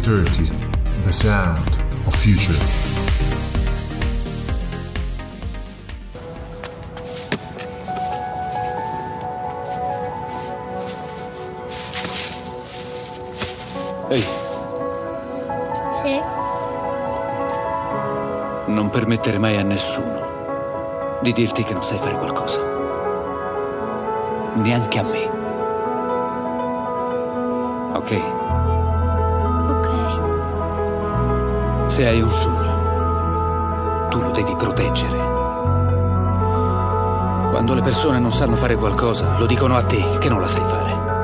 2030, the sound of future. Ehi, Sì, non permettere mai a nessuno di dirti che non sai fare qualcosa. Neanche a me. Ok? Se hai un sogno, tu lo devi proteggere. Quando le persone non sanno fare qualcosa, lo dicono a te che non la sai fare.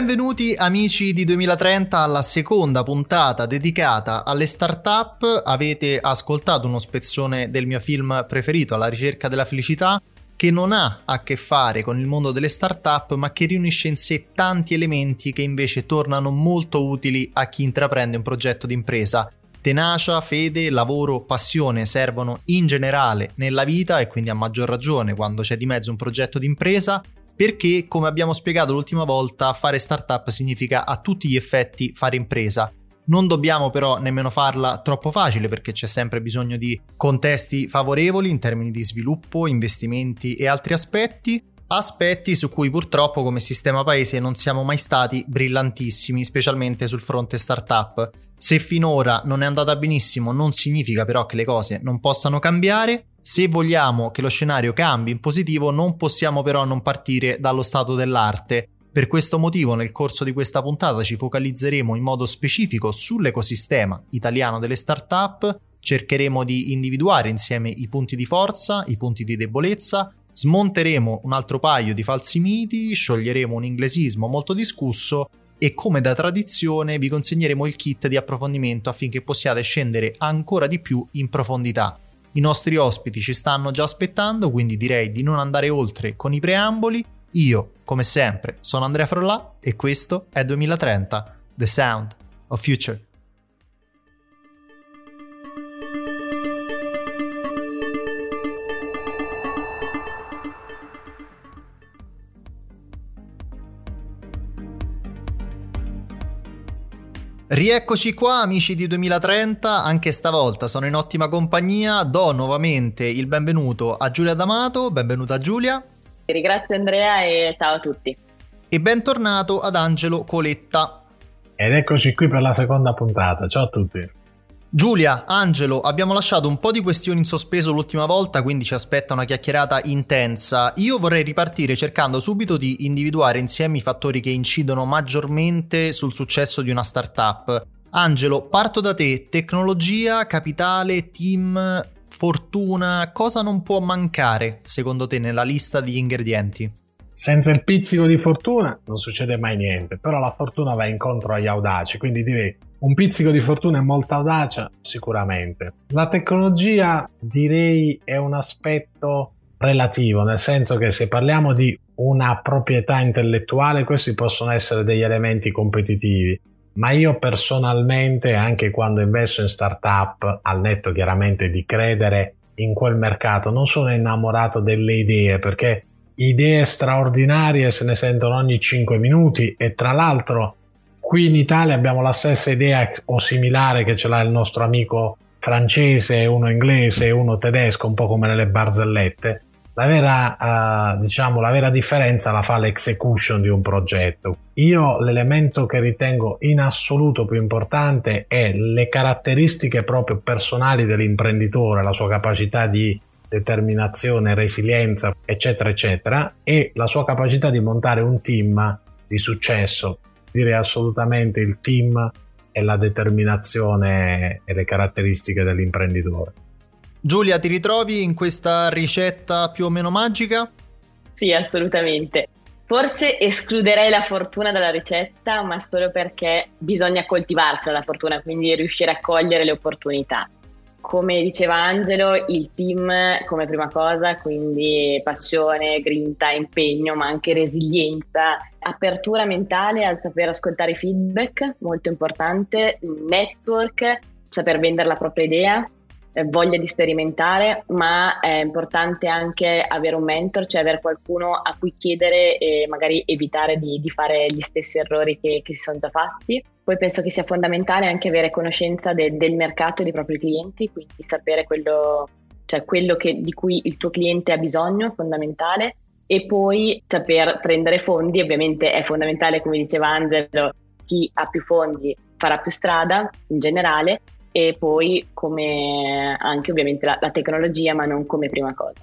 Benvenuti amici di 2030 alla seconda puntata dedicata alle start-up. Avete ascoltato uno spezzone del mio film preferito, Alla ricerca della felicità, che non ha a che fare con il mondo delle start-up, ma che riunisce in sé tanti elementi che invece tornano molto utili a chi intraprende un progetto d'impresa. Tenacia, fede, lavoro, passione servono in generale nella vita e quindi a maggior ragione quando c'è di mezzo un progetto d'impresa perché, come abbiamo spiegato l'ultima volta, fare startup significa a tutti gli effetti fare impresa. Non dobbiamo però nemmeno farla troppo facile perché c'è sempre bisogno di contesti favorevoli in termini di sviluppo, investimenti e altri aspetti. Aspetti su cui purtroppo come sistema paese non siamo mai stati brillantissimi, specialmente sul fronte startup. Se finora non è andata benissimo non significa però che le cose non possano cambiare. Se vogliamo che lo scenario cambi in positivo non possiamo però non partire dallo stato dell'arte. Per questo motivo nel corso di questa puntata ci focalizzeremo in modo specifico sull'ecosistema italiano delle startup, cercheremo di individuare insieme i punti di forza, i punti di debolezza, smonteremo un altro paio di falsi miti, scioglieremo un inglesismo molto discusso e come da tradizione vi consegneremo il kit di approfondimento affinché possiate scendere ancora di più in profondità. I nostri ospiti ci stanno già aspettando, quindi direi di non andare oltre con i preamboli. Io, come sempre, sono Andrea Frollà e questo è 2030, The Sound of Future. Rieccoci qua amici di 2030, anche stavolta sono in ottima compagnia, do nuovamente il benvenuto a Giulia D'Amato, benvenuta Giulia, Ti ringrazio Andrea e ciao a tutti. e bentornato ad Angelo Coletta. Ed eccoci qui per la seconda puntata. Ciao a tutti. Giulia, Angelo, abbiamo lasciato un po' di questioni in sospeso l'ultima volta, quindi ci aspetta una chiacchierata intensa. Io vorrei ripartire cercando subito di individuare insieme i fattori che incidono maggiormente sul successo di una startup. Angelo, parto da te. Tecnologia, capitale, team, fortuna, cosa non può mancare secondo te nella lista degli ingredienti? Senza il pizzico di fortuna non succede mai niente, però la fortuna va incontro agli audaci, quindi direi un pizzico di fortuna e molta audacia sicuramente. La tecnologia direi è un aspetto relativo, nel senso che se parliamo di una proprietà intellettuale questi possono essere degli elementi competitivi, ma io personalmente anche quando investo in startup, al netto chiaramente di credere in quel mercato, non sono innamorato delle idee perché idee straordinarie se ne sentono ogni 5 minuti e tra l'altro qui in Italia abbiamo la stessa idea o similare che ce l'ha il nostro amico francese, uno inglese uno tedesco, un po' come nelle barzellette. La vera, eh, diciamo, la vera differenza la fa l'execution di un progetto. Io l'elemento che ritengo in assoluto più importante è le caratteristiche proprio personali dell'imprenditore, la sua capacità di determinazione, resilienza, eccetera, eccetera, e la sua capacità di montare un team di successo. Direi assolutamente il team e la determinazione e le caratteristiche dell'imprenditore. Giulia, ti ritrovi in questa ricetta più o meno magica? Sì, assolutamente. Forse escluderei la fortuna dalla ricetta, ma solo perché bisogna coltivarsela la fortuna, quindi riuscire a cogliere le opportunità. Come diceva Angelo, il team come prima cosa, quindi passione, grinta, impegno, ma anche resilienza, apertura mentale al saper ascoltare feedback, molto importante, network, saper vendere la propria idea, voglia di sperimentare, ma è importante anche avere un mentor, cioè avere qualcuno a cui chiedere e magari evitare di, di fare gli stessi errori che, che, si sono già fatti. Poi penso che sia fondamentale anche avere conoscenza de, del mercato e dei propri clienti, quindi sapere quello, cioè quello che, di cui il tuo cliente ha bisogno, fondamentale, e poi saper prendere fondi, ovviamente è fondamentale, come diceva Angelo, chi ha più fondi farà più strada in generale, e poi come anche ovviamente la, la tecnologia, ma non come prima cosa.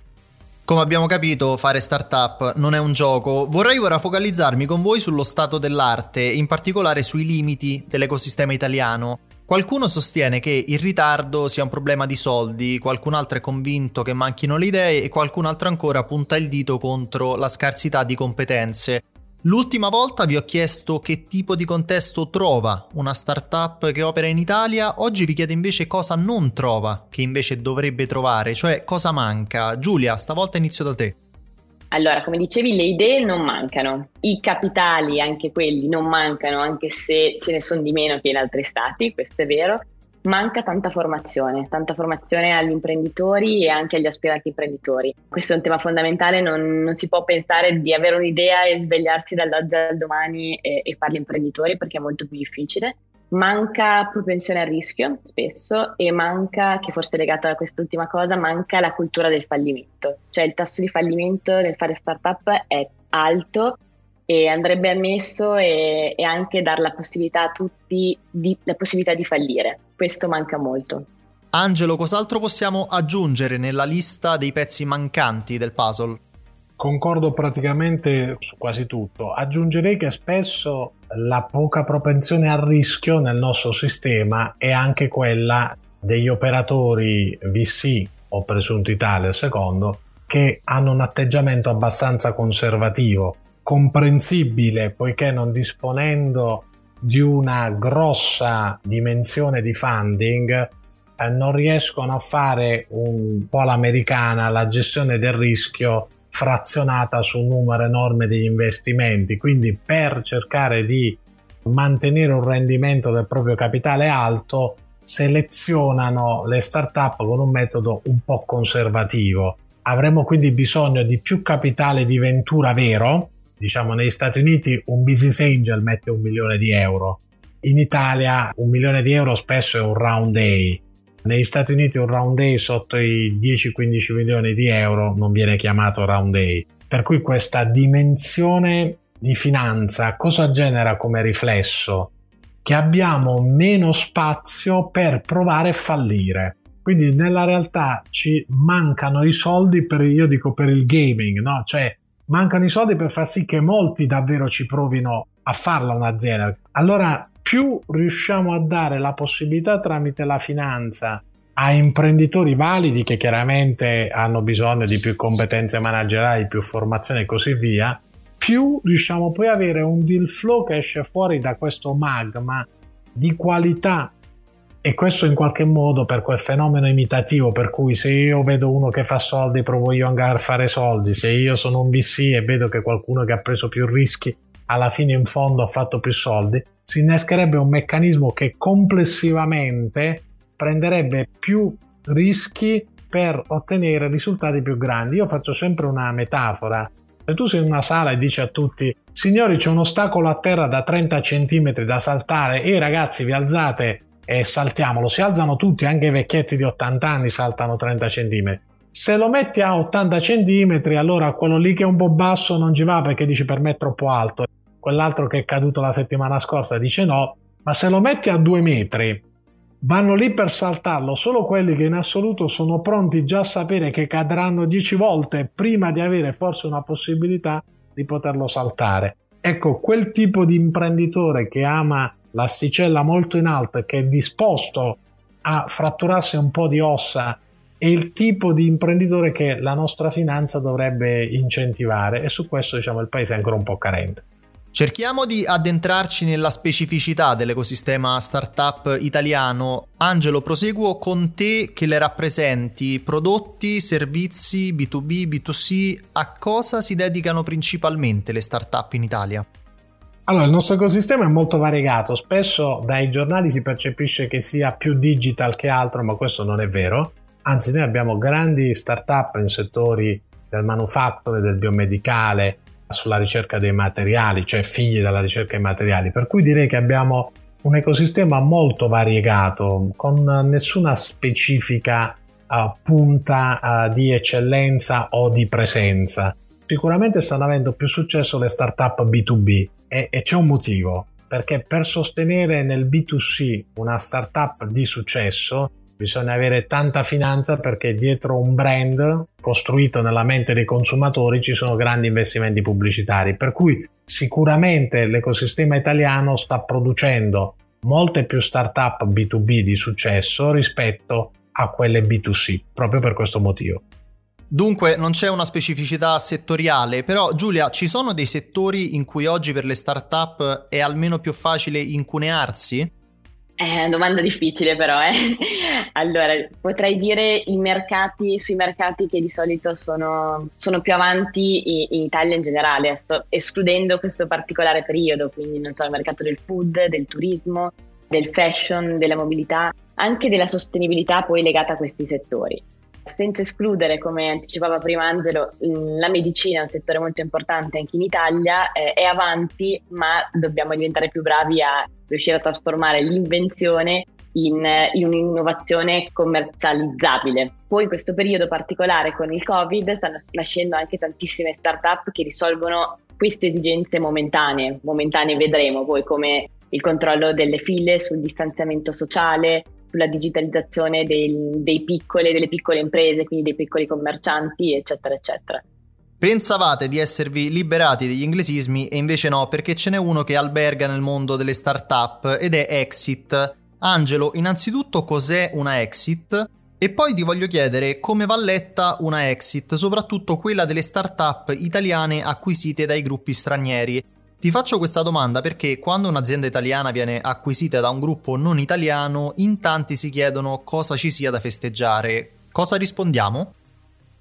Come abbiamo capito, fare startup non è un gioco. Vorrei ora focalizzarmi con voi sullo stato dell'arte, in particolare sui limiti dell'ecosistema italiano. Qualcuno sostiene che il ritardo sia un problema di soldi, qualcun altro è convinto che manchino le idee e qualcun altro ancora punta il dito contro la scarsità di competenze. L'ultima volta vi ho chiesto che tipo di contesto trova una startup che opera in Italia, oggi vi chiedo invece cosa non trova, che invece dovrebbe trovare, cioè cosa manca. Giulia, stavolta inizio da te. Allora, come dicevi, le idee non mancano, i capitali, anche quelli, non mancano, anche se ce ne sono di meno che in altri stati, questo è vero manca tanta formazione, tanta formazione agli imprenditori e anche agli aspiranti imprenditori. Questo è un tema fondamentale, non, non si può pensare di avere un'idea e svegliarsi dall'oggi al domani e, e farli imprenditori perché è molto più difficile. Manca propensione al rischio spesso e manca, che forse è legata a quest'ultima cosa, manca la cultura del fallimento. Cioè il tasso di fallimento nel fare startup è alto e andrebbe ammesso e, e, anche dare la possibilità a tutti di, la possibilità di fallire. Questo manca molto. Angelo, cos'altro possiamo aggiungere nella lista dei pezzi mancanti del puzzle? Concordo praticamente su quasi tutto. Aggiungerei che spesso la poca propensione al rischio nel nostro sistema è anche quella degli operatori VC o presunti tale secondo che hanno un atteggiamento abbastanza conservativo comprensibile poiché non disponendo di una grossa dimensione di funding eh, non riescono a fare un po' all'americana la gestione del rischio frazionata su un numero enorme di investimenti. Quindi per cercare di mantenere un rendimento del proprio capitale alto selezionano le start-up con un metodo un po' conservativo. Avremo quindi bisogno di più capitale di ventura vero diciamo negli Stati Uniti un business angel mette un milione di euro, in Italia un milione di euro spesso è un round day, negli Stati Uniti un round day sotto i 10-15 milioni di euro non viene chiamato round day, per cui questa dimensione di finanza cosa genera come riflesso? Che abbiamo meno spazio per provare a fallire. Quindi nella realtà ci mancano i soldi per, io dico, per il gaming, no? Cioè mancano i soldi per far sì che molti davvero ci provino a farla un'azienda. Allora, più riusciamo a dare la possibilità tramite la finanza a imprenditori validi che chiaramente hanno bisogno di più competenze manageriali, più formazione e così via, più riusciamo poi ad avere un deal flow che esce fuori da questo magma di qualità e questo in qualche modo per quel fenomeno imitativo per cui se io vedo uno che fa soldi provo io andare a fare soldi. Se io sono un VC e vedo che qualcuno che ha preso più rischi alla fine in fondo ha fatto più soldi si innescherebbe un meccanismo che complessivamente prenderebbe più rischi per ottenere risultati più grandi. Io faccio sempre una metafora. Se tu sei in una sala e dici a tutti signori c'è un ostacolo a terra da 30 cm da saltare e ragazzi vi alzate e saltiamolo, si alzano tutti, anche i vecchietti di 80 anni saltano 30 cm. Se lo metti a 80 cm, allora quello lì che è un po' basso non ci va perché dici per me è troppo alto. Quell'altro che è caduto la settimana scorsa dice no, ma se lo metti a 2 metri, vanno lì per saltarlo solo quelli che in assoluto sono pronti già a sapere che cadranno 10 volte prima di avere forse una possibilità di poterlo saltare. Ecco, quel tipo di imprenditore che ama l'asticella molto in alto e che è disposto a fratturarsi un po' di ossa è il tipo di imprenditore che la nostra finanza dovrebbe incentivare e su questo diciamo il paese è ancora un po' carente. Cerchiamo di addentrarci nella specificità dell'ecosistema startup italiano. Angelo, proseguo con te che le rappresenti. Prodotti, servizi, B2B, B2C, a cosa si dedicano principalmente le startup in Italia? Allora, il nostro ecosistema è molto variegato, spesso dai giornali si percepisce che sia più digital che altro, ma questo non è vero. Anzi, noi abbiamo grandi startup in settori del manufatture, del biomedicale, sulla ricerca dei materiali, cioè figli della ricerca dei materiali, per cui direi che abbiamo un ecosistema molto variegato, con nessuna specifica uh, punta uh, di eccellenza o di presenza. Sicuramente stanno avendo più successo le startup B2B e, e c'è un motivo, perché per sostenere nel B2C una startup di successo bisogna avere tanta finanza perché dietro un brand costruito nella mente dei consumatori ci sono grandi investimenti pubblicitari, per cui sicuramente l'ecosistema italiano sta producendo molte più startup B2B di successo rispetto a quelle B2C, proprio per questo motivo. Dunque non c'è una specificità settoriale, però Giulia, ci sono dei settori in cui oggi per le startup è almeno più facile incunearsi? Eh, domanda difficile però, eh. Allora, potrei dire i mercati, sui mercati che di solito sono, sono più avanti in, in, Italia in generale, sto escludendo questo particolare periodo, quindi non so, il mercato del food, del turismo, del fashion, della mobilità, anche della sostenibilità poi legata a questi settori senza escludere, come anticipava prima Angelo, la medicina è un settore molto importante anche in Italia, eh, è avanti, ma dobbiamo diventare più bravi a riuscire a trasformare l'invenzione in, in, un'innovazione commercializzabile. Poi in questo periodo particolare con il Covid stanno nascendo anche tantissime start-up che risolvono queste esigenze momentanee, momentanee vedremo poi come il controllo delle file sul distanziamento sociale, sulla digitalizzazione dei, dei piccole, delle piccole imprese, quindi dei piccoli commercianti, eccetera, eccetera. Pensavate di esservi liberati degli inglesismi e invece no, perché ce n'è uno che alberga nel mondo delle start-up ed è Exit. Angelo, innanzitutto cos'è una Exit? E poi ti voglio chiedere come va letta una Exit, soprattutto quella delle start-up italiane acquisite dai gruppi stranieri. Ti faccio questa domanda perché quando un'azienda italiana viene acquisita da un gruppo non italiano, in tanti si chiedono cosa ci sia da festeggiare. Cosa rispondiamo?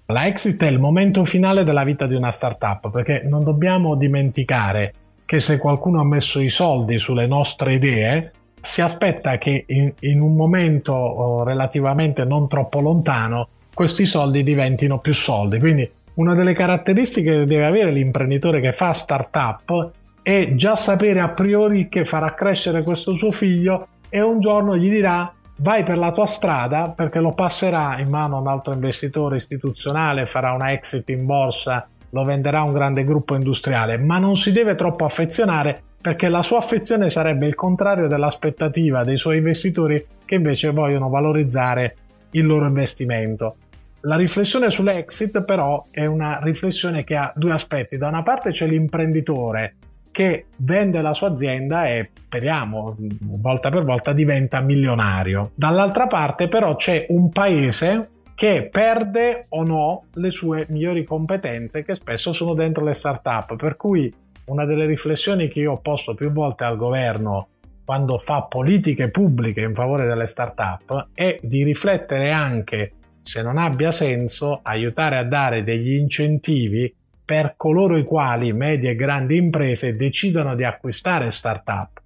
La exit è il momento finale della vita di una startup perché non dobbiamo dimenticare che se qualcuno ha messo i soldi sulle nostre idee, si aspetta che in, in un momento oh, relativamente non troppo lontano questi soldi diventino più soldi. Quindi una delle caratteristiche che deve avere l'imprenditore che fa startup e già sapere a priori che farà crescere questo suo figlio e un giorno gli dirà vai per la tua strada perché lo passerà in mano a un altro investitore istituzionale, farà una exit in borsa, lo venderà a un grande gruppo industriale, ma non si deve troppo affezionare perché la sua affezione sarebbe il contrario dell'aspettativa dei suoi investitori che invece vogliono valorizzare il loro investimento. La riflessione sull'exit però è una riflessione che ha due aspetti. Da una parte c'è l'imprenditore che vende la sua azienda e speriamo volta per volta diventa milionario. Dall'altra parte però c'è un paese che perde o no le sue migliori competenze che spesso sono dentro le start-up, per cui una delle riflessioni che io ho posto più volte al governo quando fa politiche pubbliche in favore delle start-up è di riflettere anche se non abbia senso aiutare a dare degli incentivi per coloro i quali medie e grandi imprese decidono di acquistare startup.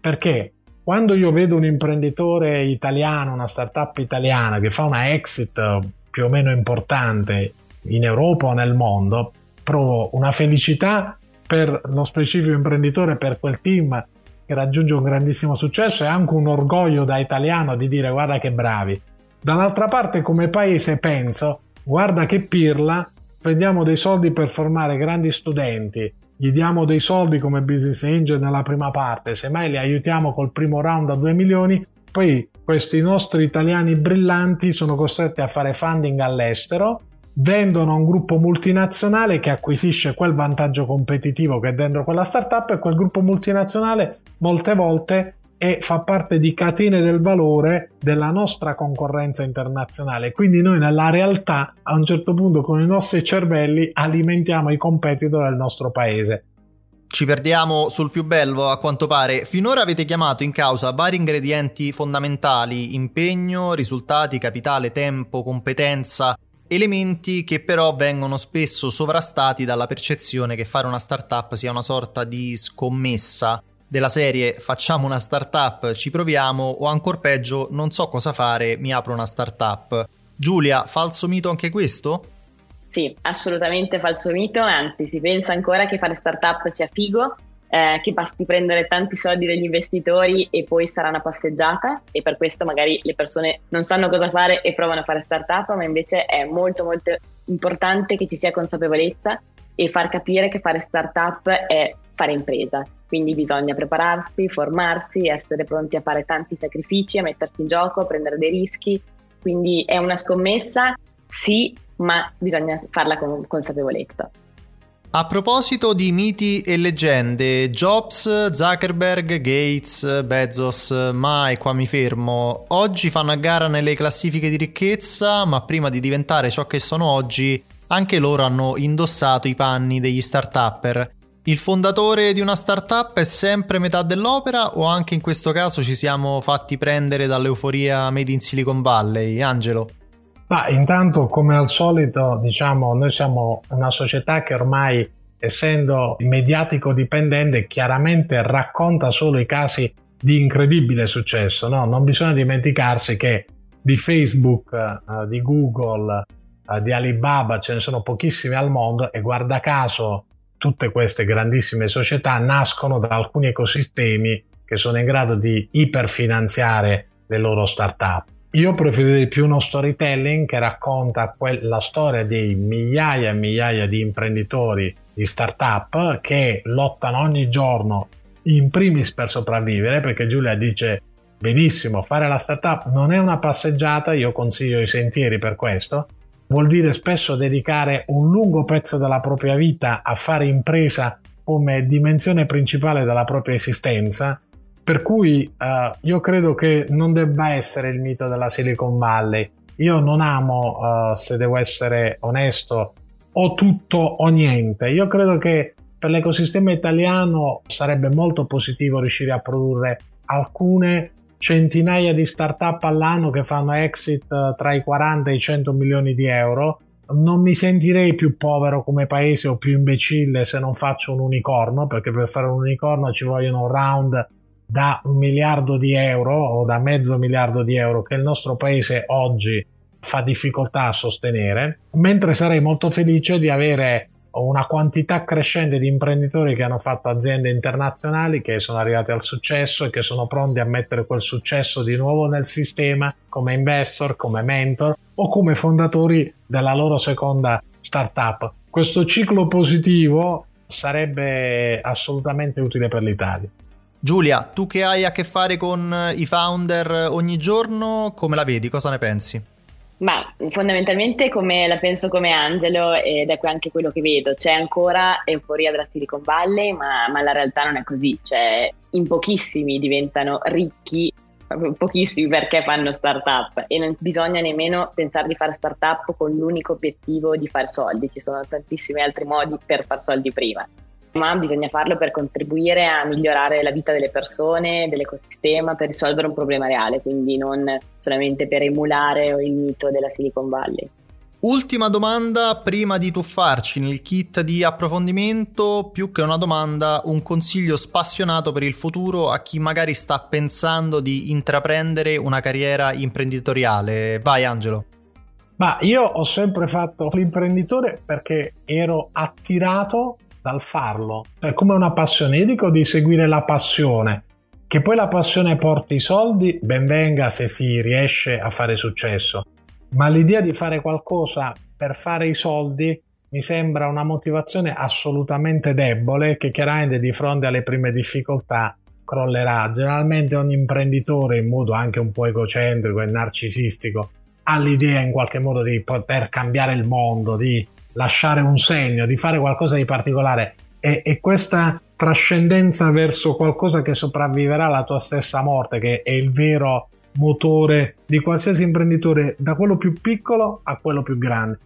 Perché quando io vedo un imprenditore italiano, una startup italiana che fa una exit più o meno importante in Europa o nel mondo, provo una felicità per lo specifico imprenditore, per quel team che raggiunge un grandissimo successo e anche un orgoglio da italiano di dire guarda che bravi. Dall'altra parte come paese penso guarda che pirla spendiamo dei soldi per formare grandi studenti, gli diamo dei soldi come business angel nella prima parte, semmai li aiutiamo col primo round a 2 milioni, poi questi nostri italiani brillanti sono costretti a fare funding all'estero, vendono a un gruppo multinazionale che acquisisce quel vantaggio competitivo che è dentro quella startup e quel gruppo multinazionale molte volte e fa parte di catene del valore della nostra concorrenza internazionale. Quindi noi nella realtà a un certo punto con i nostri cervelli alimentiamo i competitor del nostro paese. Ci perdiamo sul più bello, a quanto pare. Finora avete chiamato in causa vari ingredienti fondamentali, impegno, risultati, capitale, tempo, competenza, elementi che però vengono spesso sovrastati dalla percezione che fare una startup sia una sorta di scommessa della serie facciamo una startup, ci proviamo o ancora peggio non so cosa fare, mi apro una startup. Giulia, falso mito anche questo? Sì, assolutamente falso mito, anzi si pensa ancora che fare startup sia figo, eh, che basti prendere tanti soldi dagli investitori e poi sarà una passeggiata e per questo magari le persone non sanno cosa fare e provano a fare startup, ma invece è molto molto importante che ci sia consapevolezza e far capire che fare startup è fare impresa. Quindi bisogna prepararsi, formarsi, essere pronti a fare tanti sacrifici, a mettersi in gioco, a prendere dei rischi. Quindi è una scommessa, sì, ma bisogna farla con consapevolezza. A proposito di miti e leggende, Jobs, Zuckerberg, Gates, Bezos, mai qua mi fermo, oggi fanno a gara nelle classifiche di ricchezza, ma prima di diventare ciò che sono oggi, anche loro hanno indossato i panni degli start-upper. Il fondatore di una startup è sempre metà dell'opera o anche in questo caso ci siamo fatti prendere dall'euforia made in Silicon Valley? Angelo? Ma intanto, come al solito, diciamo, noi siamo una società che ormai, essendo mediatico dipendente, chiaramente racconta solo i casi di incredibile successo. No? Non bisogna dimenticarsi che di Facebook, uh, di Google, uh, di Alibaba ce ne sono pochissimi al mondo e guarda caso tutte queste grandissime società nascono da alcuni ecosistemi che sono in grado di iperfinanziare le loro start-up. Io preferirei più uno storytelling che racconta que- la storia di migliaia e migliaia di imprenditori di start-up che lottano ogni giorno in primis per sopravvivere, perché Giulia dice benissimo, fare la startup non è una passeggiata, io consiglio i sentieri per questo, vuol dire spesso dedicare un lungo pezzo della propria vita a fare impresa come dimensione principale della propria esistenza, per cui uh, io credo che non debba essere il mito della Silicon Valley. Io non amo, uh, se devo essere onesto, o tutto o niente. Io credo che per l'ecosistema italiano sarebbe molto positivo riuscire a produrre alcune centinaia di start-up all'anno che fanno exit eh, tra i 40 e i 100 milioni di euro. Non mi sentirei più povero come paese o più imbecille se non faccio un unicorno, perché per fare un unicorno ci vogliono un round da un miliardo di euro o da mezzo miliardo di euro che il nostro paese oggi fa difficoltà a sostenere, mentre sarei molto felice di avere una quantità crescente di imprenditori che hanno fatto aziende internazionali, che sono arrivati al successo e che sono pronti a mettere quel successo di nuovo nel sistema come investor, come mentor o come fondatori della loro seconda startup. Questo ciclo positivo sarebbe assolutamente utile per l'Italia. Giulia, tu che hai a che fare con i founder ogni giorno, come la vedi? Cosa ne pensi? Ma fondamentalmente come la penso come Angelo ed è anche quello che vedo, c'è ancora euforia della Silicon Valley, ma, ma la realtà non è così, cioè in pochissimi diventano ricchi, pochissimi perché fanno startup e non bisogna nemmeno pensare di fare startup con l'unico obiettivo di fare soldi, ci sono tantissimi altri modi per fare soldi prima ma bisogna farlo per contribuire a migliorare la vita delle persone, dell'ecosistema, per risolvere un problema reale, quindi non solamente per emulare il mito della Silicon Valley. Ultima domanda prima di tuffarci nel kit di approfondimento, più che una domanda, un consiglio spassionato per il futuro a chi magari sta pensando di intraprendere una carriera imprenditoriale. Vai Angelo. Ma io ho sempre fatto l'imprenditore perché ero attirato dal farlo. È come una passione. Io dico di seguire la passione. Che poi la passione porti i soldi, ben venga se si riesce a fare successo. Ma l'idea di fare qualcosa per fare i soldi mi sembra una motivazione assolutamente debole che chiaramente di fronte alle prime difficoltà crollerà. Generalmente ogni imprenditore in modo anche un po' egocentrico e narcisistico ha l'idea in qualche modo di poter cambiare il mondo, di lasciare un segno, di fare qualcosa di particolare e, e questa trascendenza verso qualcosa che sopravviverà alla tua stessa morte, che è il vero motore di qualsiasi imprenditore, da quello più piccolo a quello più grande.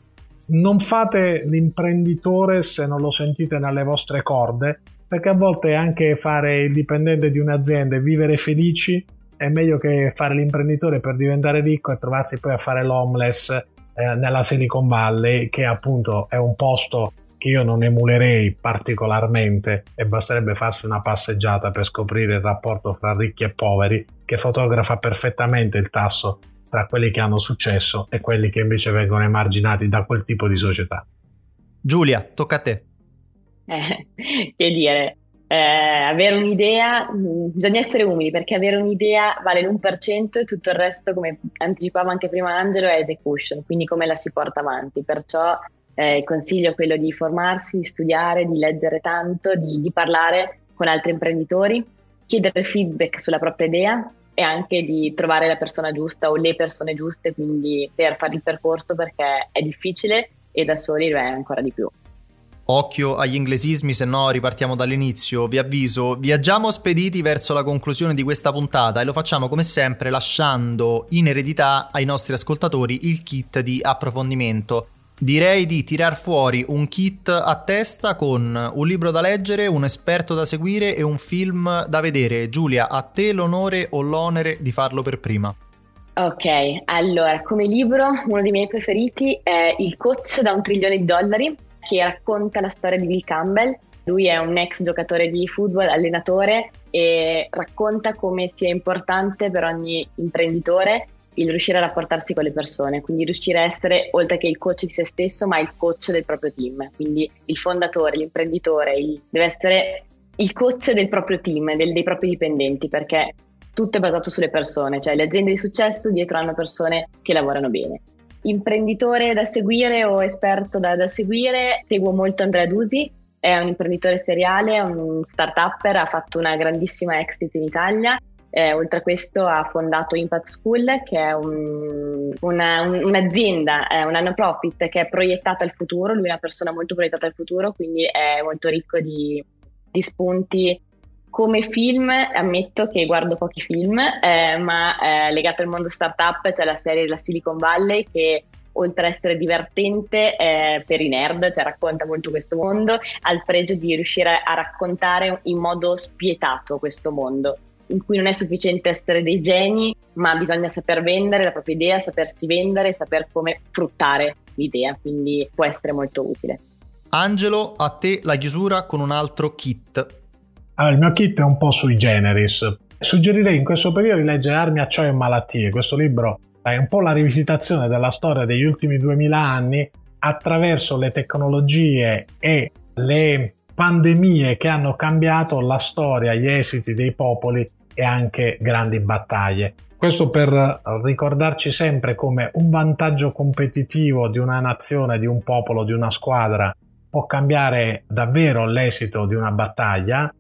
Non fate l'imprenditore se non lo sentite nelle vostre corde, perché a volte anche fare il dipendente di un'azienda e vivere felici è meglio che fare l'imprenditore per diventare ricco e trovarsi poi a fare l'homeless eh, nella Silicon Valley, che appunto è un posto che io non emulerei particolarmente e basterebbe farsi una passeggiata per scoprire il rapporto fra ricchi e poveri, che fotografa perfettamente il tasso tra quelli che hanno successo e quelli che invece vengono emarginati da quel tipo di società. Giulia, tocca a te. Eh, che dire, eh, avere un'idea, mh, bisogna essere umili perché avere un'idea vale l'1% e tutto il resto, come anticipava anche prima Angelo, è execution, quindi come la si porta avanti. Perciò eh, il consiglio è quello di formarsi, di studiare, di leggere tanto, di, di parlare con altri imprenditori, chiedere feedback sulla propria idea e anche di trovare la persona giusta o le persone giuste quindi per fare il percorso perché è difficile e da soli lo è ancora di più. Occhio agli inglesismi, se no ripartiamo dall'inizio. Vi avviso, viaggiamo spediti verso la conclusione di questa puntata e lo facciamo come sempre lasciando in eredità ai nostri ascoltatori il kit di approfondimento. Direi di tirar fuori un kit a testa con un libro da leggere, un esperto da seguire e un film da vedere. Giulia, a te l'onore o l'onere di farlo per prima. Ok, allora, come libro uno dei miei preferiti è Il coach da un trilione di dollari, che racconta la storia di Bill Campbell. Lui è un ex giocatore di football, allenatore e racconta come sia importante per ogni imprenditore il riuscire a rapportarsi con le persone, quindi riuscire a essere oltre che il coach di se stesso, ma il coach del proprio team. Quindi il fondatore, l'imprenditore, il, deve essere il coach del proprio team, del, dei propri dipendenti, perché tutto è basato sulle persone, cioè le aziende di successo dietro hanno persone che lavorano bene. Imprenditore da seguire o esperto da, da seguire, seguo molto Andrea Dusi, è un imprenditore seriale, un start-upper, ha fatto una grandissima exit in Italia eh, oltre a questo ha fondato Impact School, che è un, una, un, un'azienda, eh, una non profit che è proiettata al futuro, lui è una persona molto proiettata al futuro, quindi è molto ricco di, di spunti. Come film, ammetto che guardo pochi film, eh, ma eh, legato al mondo startup c'è la serie della Silicon Valley che oltre ad essere divertente eh, per i nerd, cioè racconta molto questo mondo, ha il pregio di riuscire a raccontare in modo spietato questo mondo in cui non è sufficiente essere dei geni, ma bisogna saper vendere la propria idea, sapersi vendere, saper come fruttare l'idea, quindi può essere molto utile. Angelo, a te la chiusura con un altro kit. Allora, il mio kit è un po' sui generis. Suggerirei in questo periodo di leggere Armi, Acciaio e Malattie. Questo libro è un po' la rivisitazione della storia degli ultimi 2000 anni attraverso le tecnologie e le pandemie che hanno cambiato la storia, gli esiti dei popoli e anche grandi battaglie. Questo per ricordarci sempre come un vantaggio competitivo di una nazione, di un popolo, di una squadra può cambiare davvero l'esito di una battaglia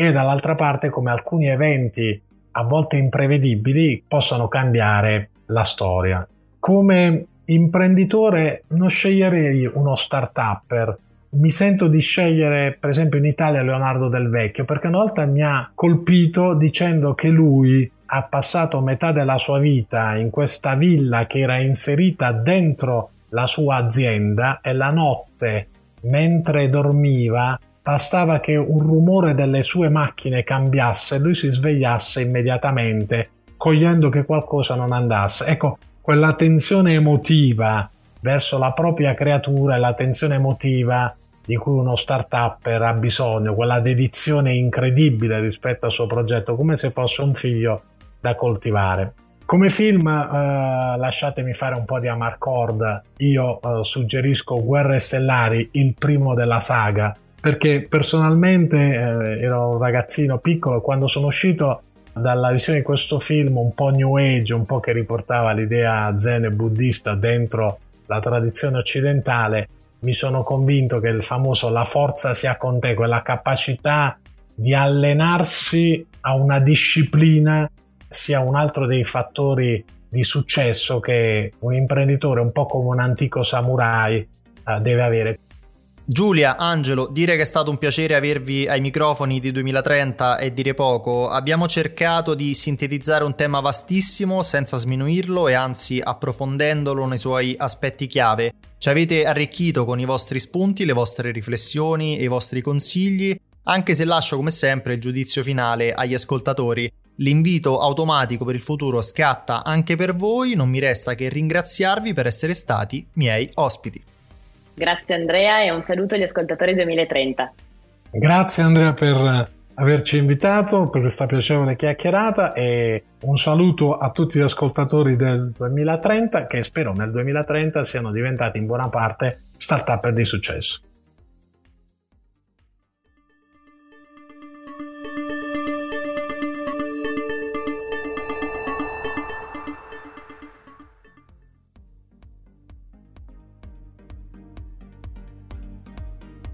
e dall'altra parte come alcuni eventi a volte imprevedibili possono cambiare la storia. Come imprenditore non sceglierei uno start-upper mi sento di scegliere per esempio in Italia Leonardo Del Vecchio perché una volta mi ha colpito dicendo che lui ha passato metà della sua vita in questa villa che era inserita dentro la sua azienda e la notte mentre dormiva bastava che un rumore delle sue macchine cambiasse e lui si svegliasse immediatamente cogliendo che qualcosa non andasse. Ecco, quella tensione emotiva verso la propria creatura e la tensione emotiva di cui uno start-upper ha bisogno, quella dedizione incredibile rispetto al suo progetto, come se fosse un figlio da coltivare. Come film, eh, lasciatemi fare un po' di Amarcord, io eh, suggerisco Guerre Stellari, il primo della saga, perché personalmente eh, ero un ragazzino piccolo quando sono uscito dalla visione di questo film un po' new age, un po' che riportava l'idea zen e buddista dentro la tradizione occidentale, mi sono convinto che il famoso la forza sia con te, quella capacità di allenarsi a una disciplina sia un altro dei fattori di successo che un imprenditore un po' come un antico samurai eh, deve avere. Giulia, Angelo, dire che è stato un piacere avervi ai microfoni di 2030 è dire poco. Abbiamo cercato di sintetizzare un tema vastissimo senza sminuirlo e anzi approfondendolo nei suoi aspetti chiave. Ci avete arricchito con i vostri spunti, le vostre riflessioni e i vostri consigli. anche se lascio come sempre il giudizio finale agli ascoltatori. L'invito automatico per il futuro scatta anche per voi, non mi resta che ringraziarvi per essere stati miei ospiti. Grazie Andrea e un saluto agli ascoltatori 2030. Grazie Andrea per averci invitato per questa piacevole chiacchierata e un saluto a tutti gli ascoltatori del 2030 che spero nel 2030 siano diventati in buona parte startup di successo.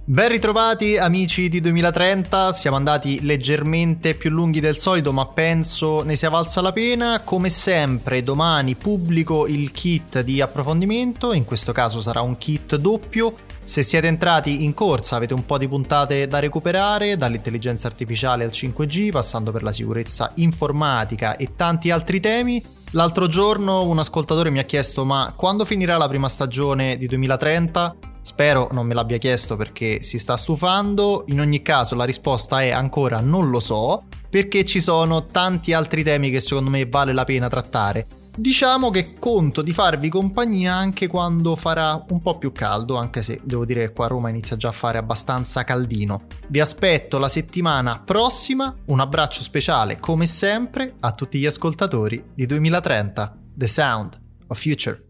Ben ritrovati amici di 2030, siamo andati leggermente più lunghi del solito ma penso ne sia valsa la pena. Come sempre domani pubblico il kit di approfondimento, in questo caso sarà un kit doppio. Se siete entrati in corsa avete un po' di puntate da recuperare, dall'intelligenza artificiale al 5G, passando per la sicurezza informatica e tanti altri temi. L'altro giorno un ascoltatore mi ha chiesto ma quando finirà la prima stagione di 2030? Spero non me l'abbia chiesto perché si sta stufando, in ogni caso la risposta è ancora non lo so, perché ci sono tanti altri temi che secondo me vale la pena trattare. Diciamo che conto di farvi compagnia anche quando farà un po' più caldo, anche se devo dire che qua a Roma inizia già a fare abbastanza caldino. Vi aspetto la settimana prossima, un abbraccio speciale come sempre a tutti gli ascoltatori di 2030, The Sound of Future.